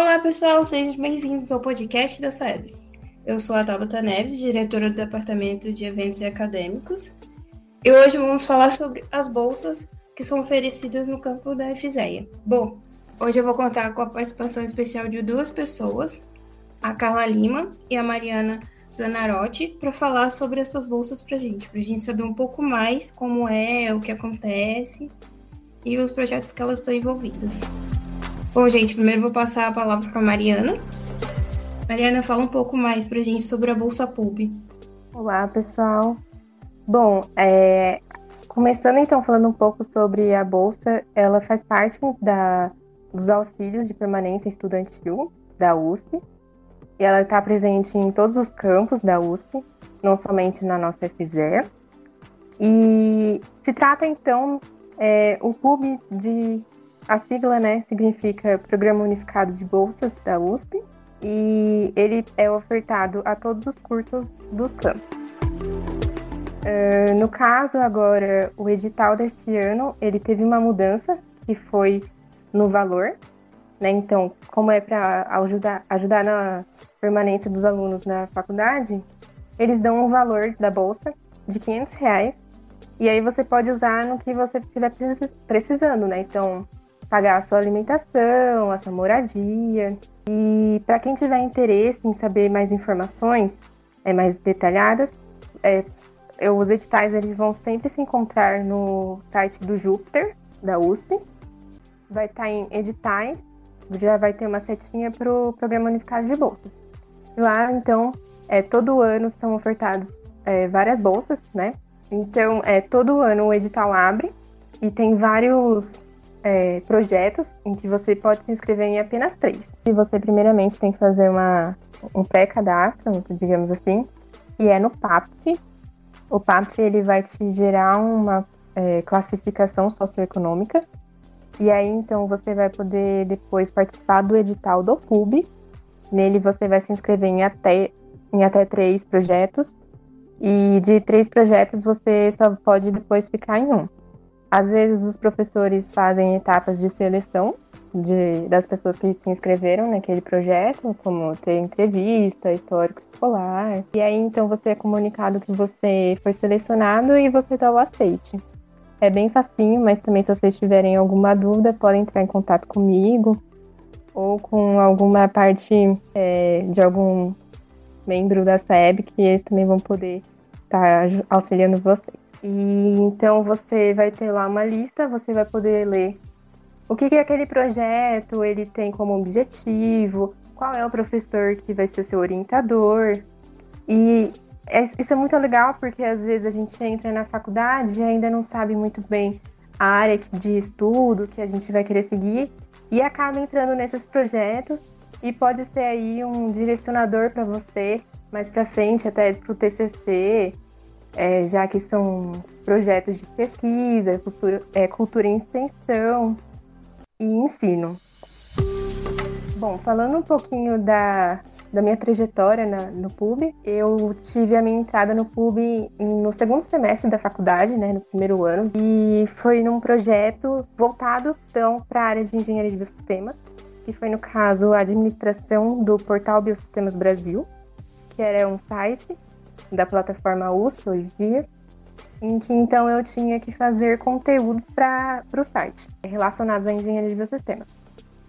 Olá, pessoal, sejam bem-vindos ao podcast da SEB. Eu sou a Tabata Neves, diretora do Departamento de Eventos e Acadêmicos, e hoje vamos falar sobre as bolsas que são oferecidas no campo da FZEA. Bom, hoje eu vou contar com a participação especial de duas pessoas, a Carla Lima e a Mariana Zanarotti, para falar sobre essas bolsas para a gente, para a gente saber um pouco mais como é, o que acontece e os projetos que elas estão envolvidas. Bom, gente, primeiro vou passar a palavra para a Mariana, Mariana, fala um pouco mais para a gente sobre a Bolsa Pub. Olá, pessoal. Bom, é, começando então falando um pouco sobre a Bolsa, ela faz parte da, dos auxílios de permanência estudantil da USP. E ela está presente em todos os campos da USP, não somente na nossa FZE. E se trata então, é, o PUB de. A sigla né, significa Programa Unificado de Bolsas da USP e ele é ofertado a todos os cursos dos campos. Uh, no caso agora, o edital desse ano, ele teve uma mudança que foi no valor, né? Então, como é para ajudar, ajudar na permanência dos alunos na faculdade, eles dão um valor da bolsa de 500 reais e aí você pode usar no que você estiver precisando, né? Então, pagar a sua alimentação, a sua moradia. E para quem tiver interesse em saber mais informações é, mais detalhadas, é, os editais eles vão sempre se encontrar no site do Júpiter, da USP. Vai estar tá em editais, já vai ter uma setinha para o Programa Unificado de Bolsas. Lá, então, é, todo ano são ofertados é, várias bolsas, né? Então, é, todo ano o edital abre e tem vários é, projetos em que você pode se inscrever em apenas três. E você, primeiramente, tem que fazer uma, um pré-cadastro, digamos assim, e é no PAP. O PAP ele vai te gerar uma é, classificação socioeconômica, e aí então você vai poder depois participar do edital do PUB. Nele você vai se inscrever em até, em até três projetos, e de três projetos você só pode depois ficar em um. Às vezes os professores fazem etapas de seleção de, das pessoas que se inscreveram naquele projeto, como ter entrevista, histórico escolar. E aí então você é comunicado que você foi selecionado e você dá o aceite. É bem facinho, mas também se vocês tiverem alguma dúvida, podem entrar em contato comigo ou com alguma parte é, de algum membro da SEB, que eles também vão poder estar tá auxiliando vocês. E então você vai ter lá uma lista, você vai poder ler o que, que aquele projeto ele tem como objetivo, qual é o professor que vai ser seu orientador. E é, isso é muito legal porque às vezes a gente entra na faculdade e ainda não sabe muito bem a área de estudo que a gente vai querer seguir e acaba entrando nesses projetos e pode ser aí um direcionador para você mais para frente, até para o TCC, é, já que são projetos de pesquisa, cultura, é, cultura em extensão e ensino. Bom, falando um pouquinho da, da minha trajetória na, no PUB, eu tive a minha entrada no PUB no segundo semestre da faculdade, né, no primeiro ano, e foi num projeto voltado então para a área de engenharia de biosistemas, que foi no caso a administração do portal Biosistemas Brasil, que era um site da plataforma USP hoje em dia, em que então eu tinha que fazer conteúdos para o site relacionados à engenharia de biosistemas.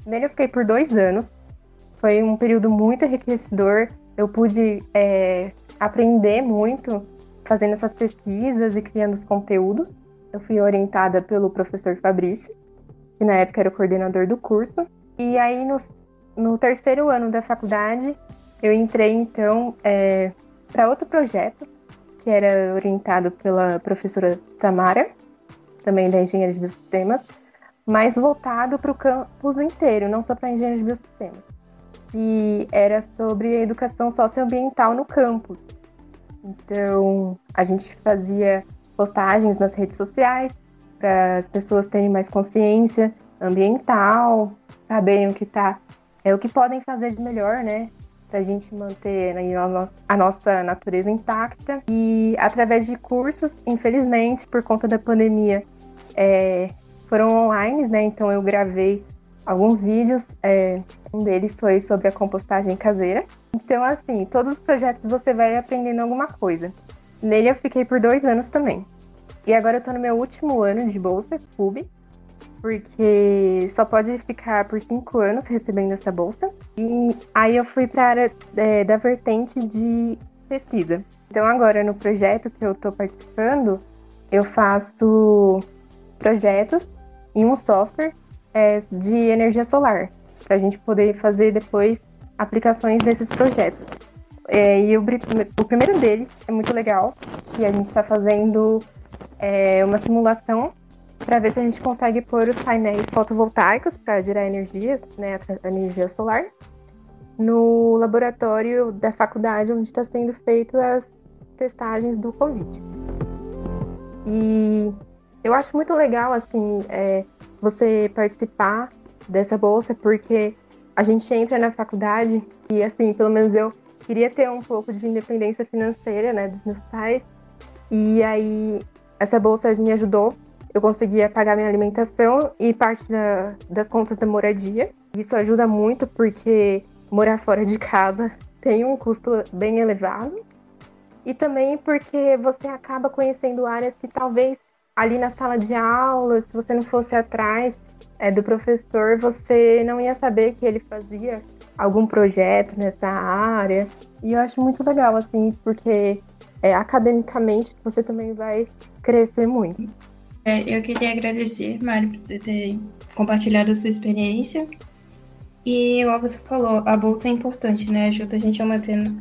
Nele eu fiquei por dois anos, foi um período muito enriquecedor, eu pude é, aprender muito fazendo essas pesquisas e criando os conteúdos. Eu fui orientada pelo professor Fabrício, que na época era o coordenador do curso. E aí, no, no terceiro ano da faculdade, eu entrei então é, para outro projeto, que era orientado pela professora Tamara, também da Engenharia de Biosistemas, mas voltado para o campus inteiro, não só para Engenharia de Biosistemas. E era sobre a educação socioambiental no campus. Então, a gente fazia postagens nas redes sociais para as pessoas terem mais consciência ambiental, saberem o que tá, é o que podem fazer de melhor, né, para a gente manter né, a nossa natureza intacta. E através de cursos, infelizmente, por conta da pandemia, é, foram online, né? Então eu gravei alguns vídeos. É, um deles foi sobre a compostagem caseira. Então, assim, todos os projetos você vai aprendendo alguma coisa. Nele eu fiquei por dois anos também. E agora eu tô no meu último ano de bolsa, PUB, porque só pode ficar por cinco anos recebendo essa bolsa. E aí eu fui para a área é, da vertente de pesquisa. Então agora no projeto que eu estou participando, eu faço projetos em um software é, de energia solar, para a gente poder fazer depois aplicações desses projetos. É, e o, o, primeiro deles é muito legal, que a gente está fazendo é, uma simulação para ver se a gente consegue pôr os painéis fotovoltaicos para gerar energia, né, energia solar, no laboratório da faculdade onde está sendo feito as testagens do Covid. E eu acho muito legal assim é, você participar dessa bolsa porque a gente entra na faculdade e assim, pelo menos eu queria ter um pouco de independência financeira, né, dos meus pais. E aí essa bolsa me ajudou eu conseguia pagar minha alimentação e parte da, das contas da moradia. Isso ajuda muito porque morar fora de casa tem um custo bem elevado. E também porque você acaba conhecendo áreas que talvez ali na sala de aula, se você não fosse atrás é, do professor, você não ia saber que ele fazia algum projeto nessa área. E eu acho muito legal, assim, porque é, academicamente você também vai crescer muito. É, eu queria agradecer, Mário, por você ter compartilhado a sua experiência. E, igual você falou, a bolsa é importante, né? Ajuda a gente a manter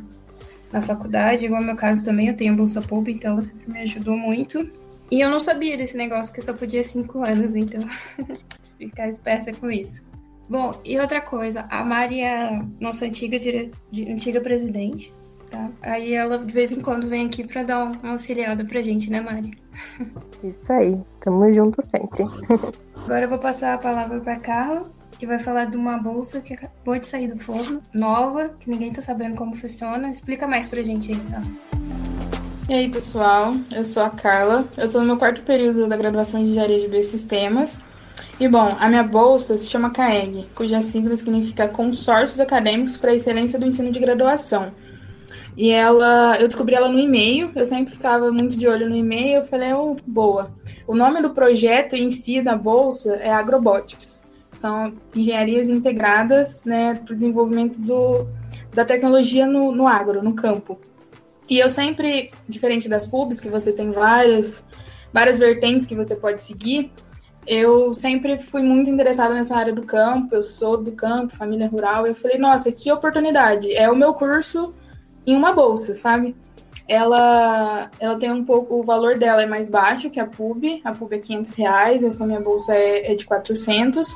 na faculdade. Igual no meu caso também, eu tenho bolsa pública, então sempre me ajudou muito. E eu não sabia desse negócio que só podia cinco anos, então ficar esperta com isso. Bom, e outra coisa, a Mari é nossa antiga, dire... antiga presidente, tá? Aí ela de vez em quando vem aqui para dar uma auxiliada pra gente, né, Mari? Isso aí, tamo junto sempre. Agora eu vou passar a palavra para Carla, que vai falar de uma bolsa que acabou de sair do forno, nova, que ninguém tá sabendo como funciona. Explica mais pra gente aí, tá? E aí, pessoal, eu sou a Carla, eu sou no meu quarto período da graduação de Engenharia de Biosistemas. E bom, a minha bolsa se chama CAEG, cuja sigla significa Consórcios Acadêmicos para a Excelência do Ensino de Graduação. E ela, eu descobri ela no e-mail, eu sempre ficava muito de olho no e-mail, eu falei, oh, boa. O nome do projeto em si, da bolsa, é Agrobotics. São engenharias integradas né, para o desenvolvimento do, da tecnologia no, no agro, no campo. E eu sempre, diferente das pubs, que você tem várias, várias vertentes que você pode seguir, eu sempre fui muito interessada nessa área do campo, eu sou do campo, família rural, eu falei, nossa, que oportunidade, é o meu curso em uma bolsa, sabe? Ela, ela tem um pouco, o valor dela é mais baixo que a PUB, a PUB é 500 reais, essa minha bolsa é, é de 400,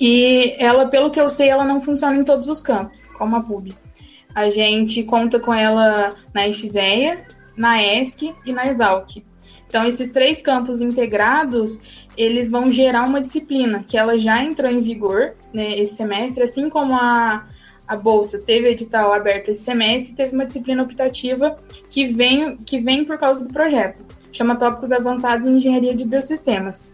e ela, pelo que eu sei, ela não funciona em todos os campos, como a PUB. A gente conta com ela na EFZEA, na ESC e na ESALC. Então, esses três campos integrados, eles vão gerar uma disciplina que ela já entrou em vigor né, esse semestre, assim como a, a bolsa teve edital aberto esse semestre, teve uma disciplina optativa que vem, que vem por causa do projeto. Chama Tópicos Avançados em Engenharia de Biosistemas.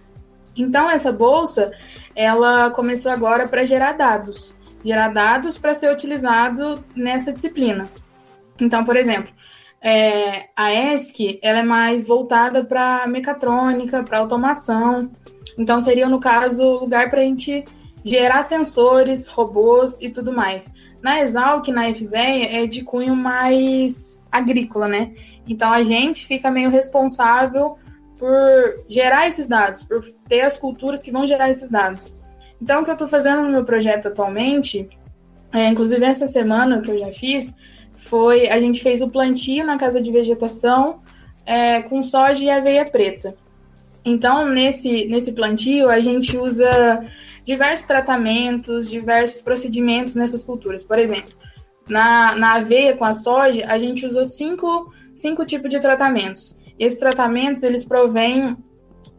Então, essa bolsa, ela começou agora para gerar dados. Gerar dados para ser utilizado nessa disciplina. Então, por exemplo, é, a ESC, ela é mais voltada para mecatrônica, para automação. Então, seria, no caso, lugar para a gente gerar sensores, robôs e tudo mais. Na Exalc, na FZEA, é de cunho mais agrícola, né? Então a gente fica meio responsável por gerar esses dados, por ter as culturas que vão gerar esses dados. Então o que eu estou fazendo no meu projeto atualmente, é, inclusive essa semana que eu já fiz, foi a gente fez o plantio na casa de vegetação é, com soja e aveia preta. Então, nesse, nesse plantio, a gente usa diversos tratamentos, diversos procedimentos nessas culturas. Por exemplo, na, na aveia com a soja, a gente usou cinco, cinco tipos de tratamentos. Esses tratamentos, eles provêm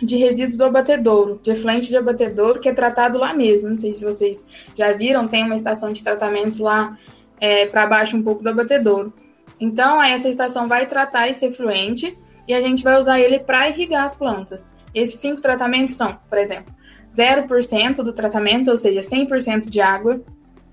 de resíduos do abatedouro, de efluente de abatedouro, que é tratado lá mesmo. Não sei se vocês já viram, tem uma estação de tratamento lá é, para baixo um pouco do abatedouro. Então, essa estação vai tratar esse efluente e a gente vai usar ele para irrigar as plantas. Esses cinco tratamentos são, por exemplo, 0% do tratamento, ou seja, 100% de água,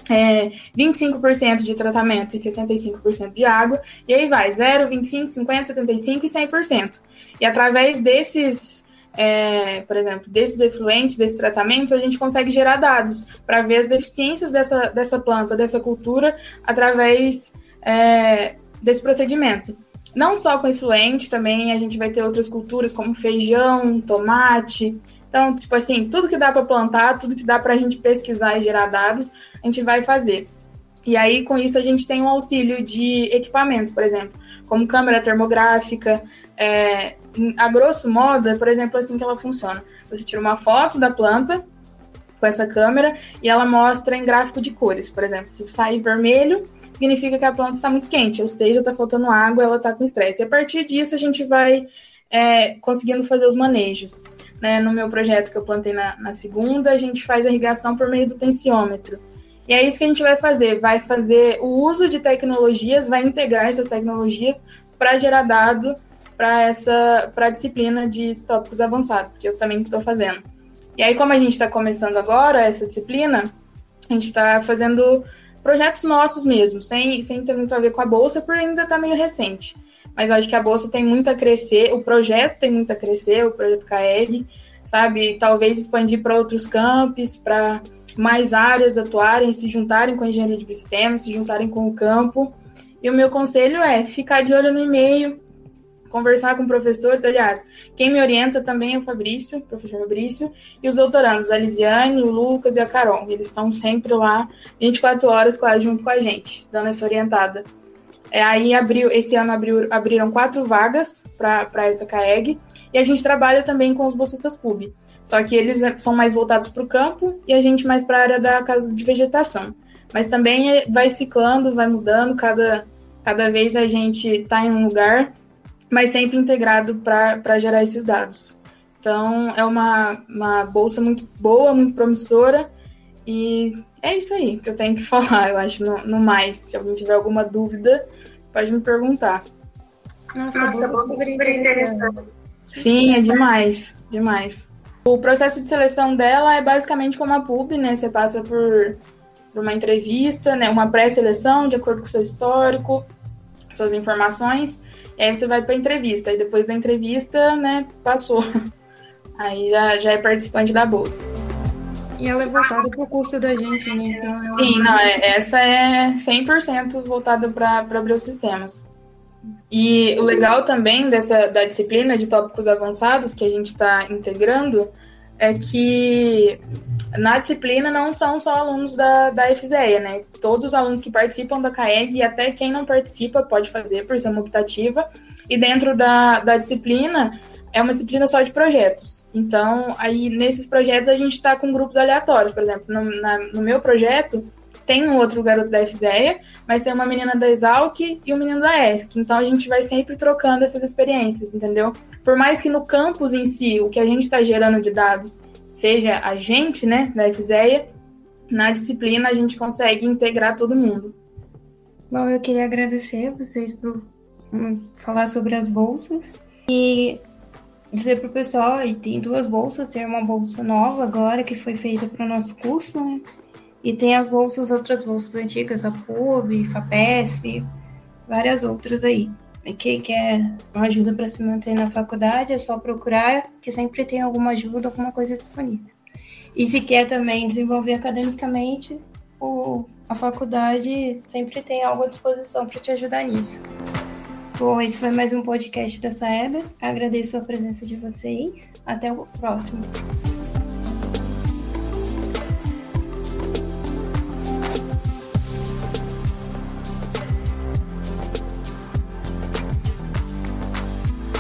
é, 25% de tratamento e 75% de água, e aí vai 0, 25, 50, 75 e 100%. E através desses, é, por exemplo, desses efluentes, desses tratamentos, a gente consegue gerar dados para ver as deficiências dessa, dessa planta, dessa cultura, através é, desse procedimento. Não só com efluente, também a gente vai ter outras culturas como feijão, tomate, então, tipo assim, tudo que dá para plantar, tudo que dá para a gente pesquisar e gerar dados, a gente vai fazer. E aí, com isso, a gente tem um auxílio de equipamentos, por exemplo, como câmera termográfica. É, a grosso modo, é, por exemplo, assim que ela funciona. Você tira uma foto da planta com essa câmera e ela mostra em gráfico de cores. Por exemplo, se sair vermelho, significa que a planta está muito quente, ou seja, está faltando água, ela está com estresse. E a partir disso, a gente vai é, conseguindo fazer os manejos. Né? No meu projeto que eu plantei na, na segunda, a gente faz irrigação por meio do tensiômetro. E é isso que a gente vai fazer, vai fazer o uso de tecnologias, vai integrar essas tecnologias para gerar dado para essa para a disciplina de tópicos avançados, que eu também estou fazendo. E aí, como a gente está começando agora essa disciplina, a gente está fazendo projetos nossos mesmo, sem, sem ter muito a ver com a bolsa, porque ainda está meio recente mas acho que a bolsa tem muito a crescer, o projeto tem muito a crescer, o projeto CAEG, sabe? Talvez expandir para outros campos, para mais áreas atuarem, se juntarem com a engenharia de sistemas, se juntarem com o campo. E o meu conselho é ficar de olho no e-mail, conversar com professores. Aliás, quem me orienta também é o Fabrício, o professor Fabrício, e os doutorandos, a Lisiane, o Lucas e a Carol. Eles estão sempre lá, 24 horas quase junto com a gente, dando essa orientada. É, aí abriu, esse ano abriu, abriram quatro vagas para essa CAEG, e a gente trabalha também com os bolsistas PUB. Só que eles é, são mais voltados para o campo e a gente mais para a área da casa de vegetação. Mas também é, vai ciclando, vai mudando, cada, cada vez a gente está em um lugar, mas sempre integrado para gerar esses dados. Então, é uma, uma bolsa muito boa, muito promissora, e é isso aí que eu tenho que falar, eu acho, no, no mais. Se alguém tiver alguma dúvida, pode me perguntar. Nossa, Nossa bolsa super interessante. Sim, é demais, demais. O processo de seleção dela é basicamente como a PUB, né? Você passa por, por uma entrevista, né? Uma pré-seleção de acordo com o seu histórico, suas informações, e aí você vai para entrevista. E depois da entrevista, né, passou. Aí já, já é participante da bolsa. E ela é voltada para o curso da gente, né? Então. Sim, não, é, essa é 100% voltada para biosistemas. E o legal também dessa da disciplina de tópicos avançados que a gente está integrando é que na disciplina não são só alunos da, da FZEA, né? Todos os alunos que participam da CAEG e até quem não participa pode fazer por ser uma optativa. E dentro da, da disciplina, é uma disciplina só de projetos. Então, aí nesses projetos a gente está com grupos aleatórios. Por exemplo, no, na, no, meu projeto tem um outro garoto da FZEA, mas tem uma menina da Exalc e um menino da ESC. Então a gente vai sempre trocando essas experiências, entendeu? Por mais que no campus em si, o que a gente está gerando de dados seja a gente, né, da FZEA, na disciplina a gente consegue integrar todo mundo. Bom, eu queria agradecer a vocês por hum, falar sobre as bolsas. E dizer pro pessoal, e tem duas bolsas, tem uma bolsa nova agora que foi feita para o nosso curso, né? E tem as bolsas, outras bolsas antigas, a PUB, FAPESP, várias outras aí. Quem quer uma ajuda para se manter na faculdade, é só procurar, que sempre tem alguma ajuda, alguma coisa disponível. E se quer também desenvolver academicamente, o, a faculdade sempre tem algo à disposição para te ajudar nisso. Bom, esse foi mais um podcast da Saeba. Agradeço a presença de vocês. Até o próximo.